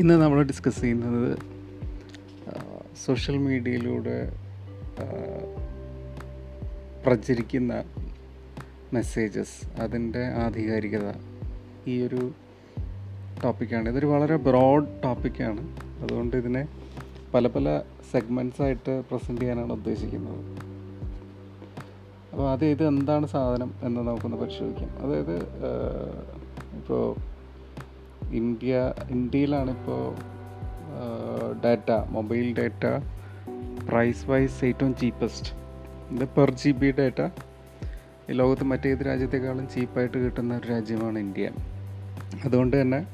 ഇന്ന് നമ്മൾ ഡിസ്കസ് ചെയ്യുന്നത് സോഷ്യൽ മീഡിയയിലൂടെ പ്രചരിക്കുന്ന മെസ്സേജസ് അതിന്റെ ആധികാരികത ഈ ഒരു ടോപ്പിക്കാണ് ഇതൊരു വളരെ ബ്രോഡ് ടോപ്പിക്കാണ് അതുകൊണ്ട് ഇതിനെ പല പല സെഗ്മെന്റ്സ് ആയിട്ട് പ്രസന്റ് ചെയ്യാനാണ് ഉദ്ദേശിക്കുന്നത്. അപ്പോൾ ആദ്യം ഇത് എന്താണ് സാധനം എന്ന് നമുക്കൊന്ന് പരിശോധിക്കാം. അതായത് ഇപ്പോൾ India ഇന്ത്യയിലാണിപ്പോൾ data mobile data price wise ഏറ്റവും ചീപ്പസ്റ്റ് ഇത് പെർ ജി ബി ഡാറ്റ ലോകത്ത് മറ്റേത് രാജ്യത്തെക്കാളും ചീപ്പായിട്ട് കിട്ടുന്ന ഒരു രാജ്യമാണ് ഇന്ത്യ. അതുകൊണ്ട് തന്നെ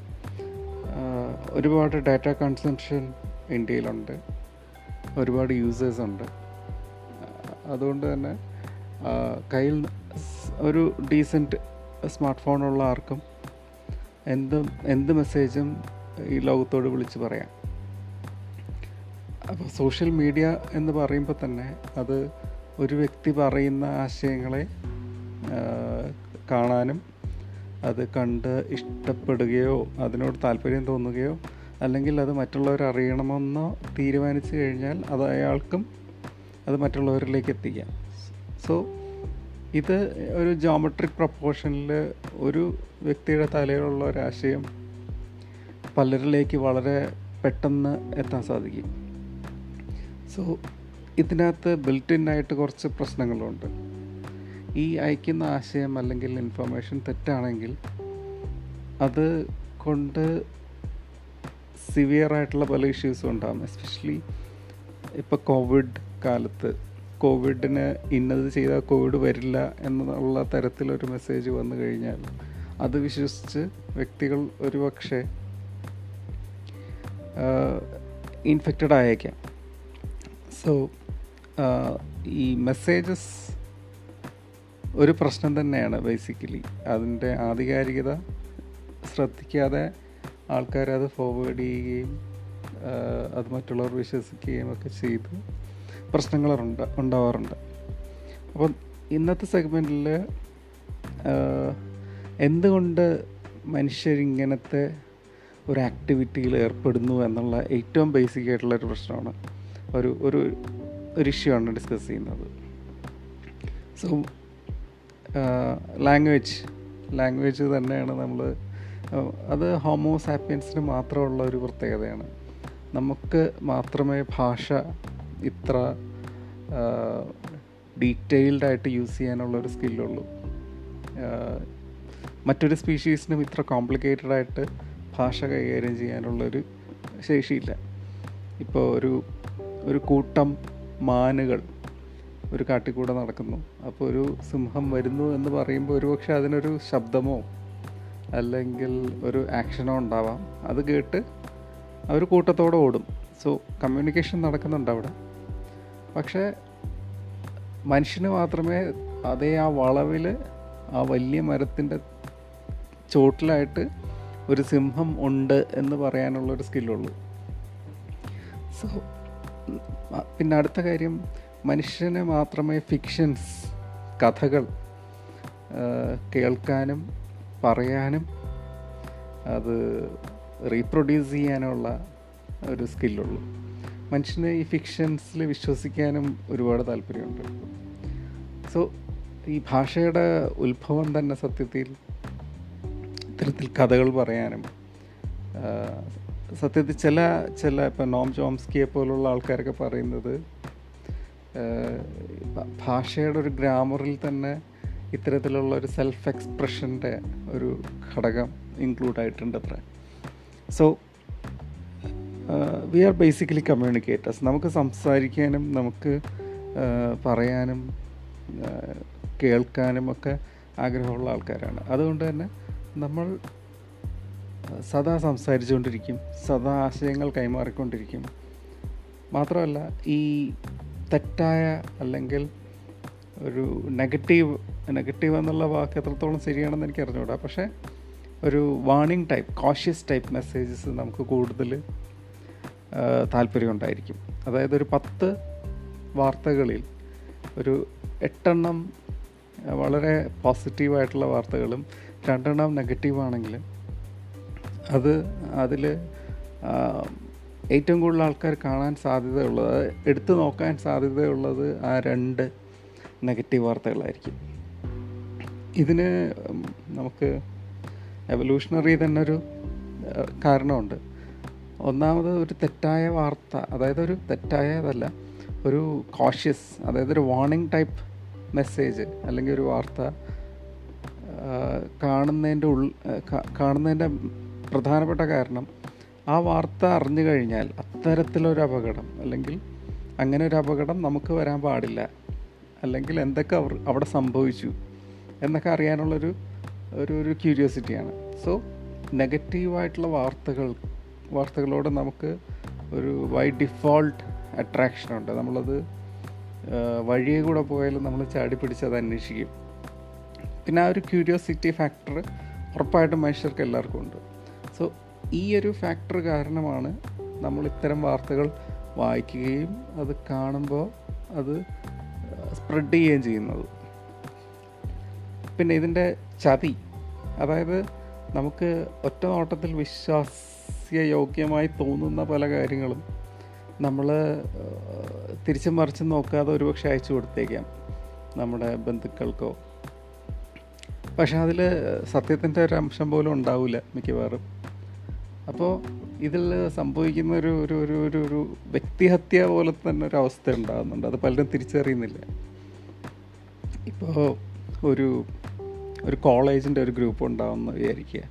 ഒരുപാട് ഡാറ്റ കൺസംഷൻ ഇന്ത്യയിലുണ്ട്. ഒരുപാട് യൂസേഴ്സ് ഉണ്ട്. അതുകൊണ്ട് തന്നെ കയ്യിൽ ഒരു ഡീസന്റ് സ്മാർട്ട് ഫോണുള്ള ആർക്കും എന്തും എന്ത് മെസ്സേജും ഈ ലോകത്തോട് വിളിച്ച് പറയാം. അപ്പോൾ സോഷ്യൽ മീഡിയ എന്ന് പറയുമ്പോൾ തന്നെ അത് ഒരു വ്യക്തി പറയുന്ന ആശയങ്ങളെ കാണാനും അത് കണ്ട് ഇഷ്ടപ്പെടുകയോ അതിനോട് താല്പര്യം തോന്നുകയോ അല്ലെങ്കിൽ അത് മറ്റുള്ളവർ അറിയണമെന്നോ തീരുമാനിച്ചു കഴിഞ്ഞാൽ അത് അയാൾക്കും അത് മറ്റുള്ളവരിലേക്ക് എത്തിക്കാം. സോ ഇത് ഒരു ജോമെട്രിക് പ്രപ്പോർഷനിൽ ഒരു വ്യക്തിയുടെ തലയിലുള്ള ഒരാശയം പലരിലേക്ക് വളരെ പെട്ടെന്ന് എത്താൻ സാധിക്കും. സോ ഇതിനകത്ത് ഇൻ ആയിട്ട് കുറച്ച് പ്രശ്നങ്ങളുണ്ട്. ഈ അയക്കുന്ന ആശയം അല്ലെങ്കിൽ ഇൻഫർമേഷൻ തെറ്റാണെങ്കിൽ അത് കൊണ്ട് സിവിയർ ആയിട്ടുള്ള പല ഇഷ്യൂസും ഉണ്ടാകും എസ്പെഷ്യലി ഇപ്പോൾ കോവിഡ് കാലത്ത് കോവിഡിന് ഇന്നത് ചെയ്താൽ കോവിഡ് വരില്ല എന്നുള്ള തരത്തിലൊരു മെസ്സേജ് വന്നു കഴിഞ്ഞാൽ അത് വിശ്വസിച്ച് വ്യക്തികൾ ഒരു പക്ഷേ ഇൻഫെക്റ്റഡ് ആയേക്കാം. സോ ഈ മെസ്സേജസ് ഒരു പ്രശ്നം തന്നെയാണ് ബേസിക്കലി അതിന്റെ ആധികാരികത ശ്രദ്ധിക്കാതെ ആൾക്കാരത് ഫോർവേഡ് ചെയ്യുകയും അത് മറ്റുള്ളവർ വിശ്വസിക്കുകയും ഒക്കെ ചെയ്ത് പ്രശ്നങ്ങളുണ്ട് ഉണ്ടാവാറുണ്ട്. അപ്പം ഇന്നത്തെ സെഗ്മെന്റിൽ എന്തുകൊണ്ട് മനുഷ്യരിങ്ങനത്തെ ഒരു ആക്ടിവിറ്റിയിൽ ഏർപ്പെടുന്നു എന്നുള്ള ഏറ്റവും ബേസിക് ആയിട്ടുള്ള ഒരു പ്രശ്നമാണ് ഒരു ഒരു ഒരു ഇഷ്യൂ ആണ് ഡിസ്കസ് ചെയ്യുന്നത്. സോ ലാംഗ്വേജ് ലാംഗ്വേജ് തന്നെയാണ് നമ്മൾ അത് ഹോമോസാപ്പിയൻസിന് മാത്രമുള്ള ഒരു പ്രത്യേകതയാണ്. നമുക്ക് മാത്രമേ ഭാഷ ഇത്ര ഡീറ്റെയിൽഡായിട്ട് യൂസ് ചെയ്യാനുള്ള ഒരു സ്കില്ലുള്ളൂ മറ്റൊരു സ്പീഷീസിനും ഇത്ര കോംപ്ലിക്കേറ്റഡ് ആയിട്ട് ഭാഷ കൈകാര്യം ചെയ്യാനുള്ളൊരു ശേഷിയില്ല. ഇപ്പോൾ ഒരു ഒരു കൂട്ടം മാനുകൾ ഒരു കാട്ടിക്കൂടെ നടക്കുന്നു. അപ്പോൾ ഒരു സിംഹം വരുന്നു എന്ന് പറയുമ്പോൾ ഒരുപക്ഷെ അതിനൊരു ശബ്ദമോ അല്ലെങ്കിൽ ഒരു ആക്ഷനോ ഉണ്ടാവാം. അത് കേട്ട് അവർ കൂട്ടത്തോടെ ഓടും. സോ കമ്മ്യൂണിക്കേഷൻ നടക്കുന്നുണ്ട് അവിടെ പക്ഷേ മനുഷ്യന് മാത്രമേ അതേ ആ വളവിൽ ആ വലിയ മരത്തിന്റെ ചോട്ടിലായിട്ട് ഒരു സിംഹം ഉണ്ട് എന്ന് പറയാനുള്ളൊരു സ്കില്ലുള്ളൂ. സോ പിന്നെ അടുത്ത കാര്യം മനുഷ്യനെ മാത്രമേ ഫിക്ഷൻസ് കഥകൾ കേൾക്കാനും പറയാനും അത് റീപ്രൊഡ്യൂസ് ചെയ്യാനുള്ള ഒരു സ്കില്ലുള്ളൂ. മനുഷ്യന് ഈ ഫിക്ഷൻസിൽ വിശ്വസിക്കാനും ഒരുപാട് താല്പര്യമുണ്ട്. സോ ഈ ഭാഷയുടെ ഉത്ഭവം തന്നെ സത്യത്തിൽ ഇത്തരത്തിൽ കഥകൾ പറയാനും സത്യത്തിൽ ചില ചില ഇപ്പം നോം ചോംസ്കിയെ പോലുള്ള ആൾക്കാരൊക്കെ പറയുന്നത് ഭാഷയുടെ ഒരു ഗ്രാമറിൽ തന്നെ ഇത്തരത്തിലുള്ള ഒരു സെൽഫ് എക്സ്പ്രഷന്റെ ഒരു ഘടകം ഇൻക്ലൂഡ് ആയിട്ടുണ്ട് അത്ര. So we are basically communicators നമുക്ക് സംസാരിക്കാനും നമുക്ക് പറയാനും കേൾക്കാനും ഒക്കെ ആഗ്രഹമുള്ള ആൾക്കാരാണ്. അതുകൊണ്ട് തന്നെ നമ്മൾ സദാ സംസാരിച്ചുകൊണ്ടിരിക്കും സദാ ആശയങ്ങൾ കൈമാറിക്കൊണ്ടിരിക്കും. മാത്രമല്ല ഈ തെറ്റായ അല്ലെങ്കിൽ ഒരു നെഗറ്റീവ് നെഗറ്റീവ് എന്നുള്ള വാക്ക് എത്രത്തോളം ശരിയാണെന്ന് എനിക്ക് അറിഞ്ഞുകൂടാ പക്ഷേ ഒരു warning type cautious type messages നമുക്ക് കൂടുതൽ താല്പര്യമുണ്ടായിരിക്കും അതായത് ഒരു പത്ത് വാർത്തകളിൽ ഒരു എട്ടെണ്ണം വളരെ പോസിറ്റീവായിട്ടുള്ള വാർത്തകളും രണ്ടെണ്ണം നെഗറ്റീവാണെങ്കിൽ അത് അതിൽ ഏറ്റവും കൂടുതൽ ആൾക്കാർ കാണാൻ സാധ്യതയുള്ളത് എടുത്തു നോക്കാൻ സാധ്യതയുള്ളത് ആ രണ്ട് നെഗറ്റീവ് വാർത്തകളായിരിക്കും. ഇതിന് നമുക്ക് എവല്യൂഷണറി തന്നെ ഒരു കാരണമുണ്ട്. ഒന്നാമത് ഒരു തെറ്റായ വാർത്ത അതായത് ഒരു തെറ്റായതല്ല ഒരു കോഷ്യസ് അതായത് ഒരു വാർണിംഗ് ടൈപ്പ് മെസ്സേജ് അല്ലെങ്കിൽ ഒരു വാർത്ത കാണുന്നതിന്റെ ഉൾ കാണുന്നതിന്റെ പ്രധാനപ്പെട്ട കാരണം ആ വാർത്ത അറിഞ്ഞു കഴിഞ്ഞാൽ അത്തരത്തിലൊരു അപകടം അല്ലെങ്കിൽ അങ്ങനെ ഒരു അപകടം നമുക്ക് വരാൻ പാടില്ല അല്ലെങ്കിൽ എന്തൊക്കെ അവർ അവിടെ സംഭവിച്ചു എന്നൊക്കെ അറിയാനുള്ളൊരു ഒരു ഒരു ക്യൂരിയോസിറ്റിയാണ് സോ നെഗറ്റീവായിട്ടുള്ള വാർത്തകൾ വാർത്തകളോട് നമുക്ക് ഒരു ബൈ ഡിഫോൾട്ട് അട്രാക്ഷനുണ്ട് നമ്മളത് വഴിയെ കൂടെ പോയാലും നമ്മൾ ചാടി പിടിച്ച് അത് അന്വേഷിക്കും. പിന്നെ ആ ഒരു ക്യൂരിയോസിറ്റി ഫാക്ടർ ഉറപ്പായിട്ടും മനുഷ്യർക്ക് എല്ലാവർക്കും ഉണ്ട്. സോ ഈ ഒരു ഫാക്ടർ കാരണമാണ് നമ്മൾ ഇത്തരം വാർത്തകൾ വായിക്കുകയും അത് കാണുമ്പോൾ അത് സ്പ്രെഡ് ചെയ്യുകയും ചെയ്യുന്നത്. പിന്നെ ഇതിന്റെ ചതി. അതായത് നമുക്ക് ഒറ്റ നോട്ടത്തിൽ വിശ്വാസ്യയോഗ്യമായി തോന്നുന്ന പല കാര്യങ്ങളും നമ്മൾ തിരിച്ചും മറിച്ചും നോക്കാതെ ഒരുപക്ഷെ അയച്ചു കൊടുത്തേക്കാം നമ്മുടെ ബന്ധുക്കൾക്കോ. പക്ഷെ അതിൽ സത്യത്തിന്റെ ഒരു അംശം പോലും ഉണ്ടാവില്ല മിക്കവാറും. അപ്പോൾ ഇതിൽ സംഭവിക്കുന്ന ഒരു ഒരു ഒരു ഒരു ഒരു വ്യക്തിഹത്യ പോലെ തന്നെ ഒരു അവസ്ഥ ഉണ്ടാകുന്നുണ്ട്. അത് പലരും തിരിച്ചറിയുന്നില്ല. ഇപ്പോൾ ഒരു ഒരു കോളേജിന്റെ ഒരു ഗ്രൂപ്പ് ഉണ്ടാകുമെന്ന് വിചാരിക്കുക.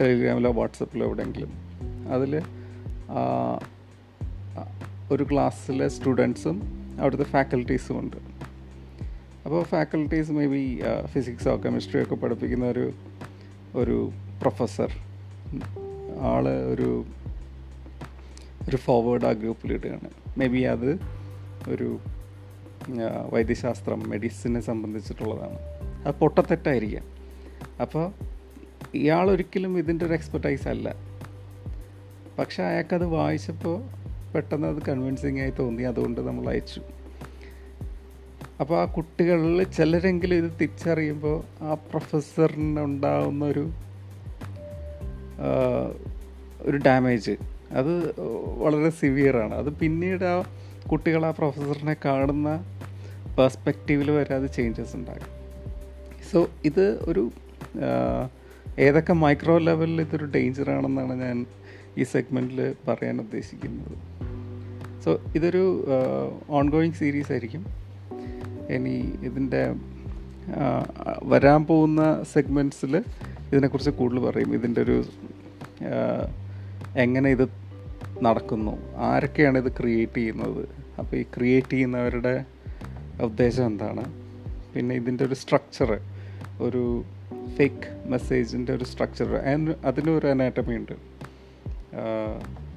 ടെലിഗ്രാമിലോ വാട്സപ്പിലോ എവിടെയെങ്കിലും. അതിൽ ഒരു ക്ലാസ്സിലെ സ്റ്റുഡൻസും അവിടുത്തെ ഫാക്കൽറ്റീസും ഉണ്ട്. അപ്പോൾ ഫാക്കൽറ്റീസ് മേ ബി ഫിസിക്സോ കെമിസ്ട്രിയോ ഒക്കെ പഠിപ്പിക്കുന്ന ഒരു ഒരു പ്രൊഫസർ. ആൾ ഒരു ഒരു ഫോർവേഡ് ആ ഗ്രൂപ്പിൽ ഇടുകയാണ് മേ ബി അത് ഒരു വൈദ്യശാസ്ത്രം മെഡിസിനെ സംബന്ധിച്ചിട്ടുള്ളതാണ്. അത് പൊട്ടത്തെറ്റായിരിക്കാം. അപ്പോൾ ഇയാളൊരിക്കലും ഇതിന്റെ ഒരു എക്സ്പെർട്ടൈസ് അല്ല പക്ഷെ അയാൾക്കത് വായിച്ചപ്പോൾ പെട്ടെന്ന് അത് കൺവിൻസിങ് ആയി തോന്നി അതുകൊണ്ട് നമ്മൾ അയച്ചു. അപ്പോൾ ആ കുട്ടികളിൽ ചിലരെങ്കിലും ഇത് തിരിച്ചറിയുമ്പോൾ ആ പ്രൊഫസറിന് ഉണ്ടാകുന്ന ഒരു ഒരു ഡാമേജ് അത് വളരെ സിവിയറാണ് അത് പിന്നീട് ആ കുട്ടികൾ ആ പ്രൊഫസറിനെ കാണുന്ന പെർസ്പെക്റ്റീവിൽ വരെ അത് ചേഞ്ചസ് ഉണ്ടാകും. സോ ഇത് ഒരു ഏതൊക്കെ മൈക്രോ ലെവലിൽ ഇതൊരു ഡേഞ്ചറാണെന്നാണ് ഞാൻ ഈ സെഗ്മെന്റിൽ പറയാൻ ഉദ്ദേശിക്കുന്നത്. സോ ഇതൊരു ഓൺ ഗോയിങ് സീരീസ് ആയിരിക്കും. ഇനി ഇതിന്റെ വരാൻ പോകുന്ന സെഗ്മെന്റ്സിൽ ഇതിനെക്കുറിച്ച് കൂടുതൽ പറയും. ഇതിന്റെ ഒരു എങ്ങനെ ഇത് നടക്കുന്നു? ആരൊക്കെയാണ് ഇത് ക്രിയേറ്റ് ചെയ്യുന്നത്? അപ്പോൾ ഈ ക്രിയേറ്റ് ചെയ്യുന്നവരുടെ ഉദ്ദേശം എന്താണ്? പിന്നെ ഇതിന്റെ ഒരു സ്ട്രക്ചർ ഒരു ഫേക്ക് മെസ്സേജിന്റെ ഒരു സ്ട്രക്ചർ അതിന്റെ ഒരു അനാറ്റമി ഉണ്ട്.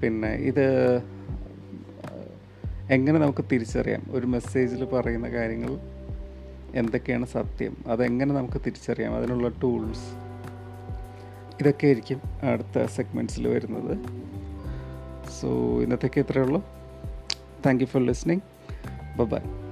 പിന്നെ ഇത് എങ്ങനെ നമുക്ക് തിരിച്ചറിയാം? ഒരു മെസ്സേജിൽ പറയുന്ന കാര്യങ്ങൾ എന്തൊക്കെയാണ് സത്യം? അതെങ്ങനെ നമുക്ക് തിരിച്ചറിയാം? അതിനുള്ള ടൂൾസ് ഇതൊക്കെ ആയിരിക്കും അടുത്ത സെഗ്മെന്റ്സിൽ വരുന്നത്. സോ ഇന്നത്തേക്ക് ഇത്രയേ ഉള്ളൂ. Thank you for listening bye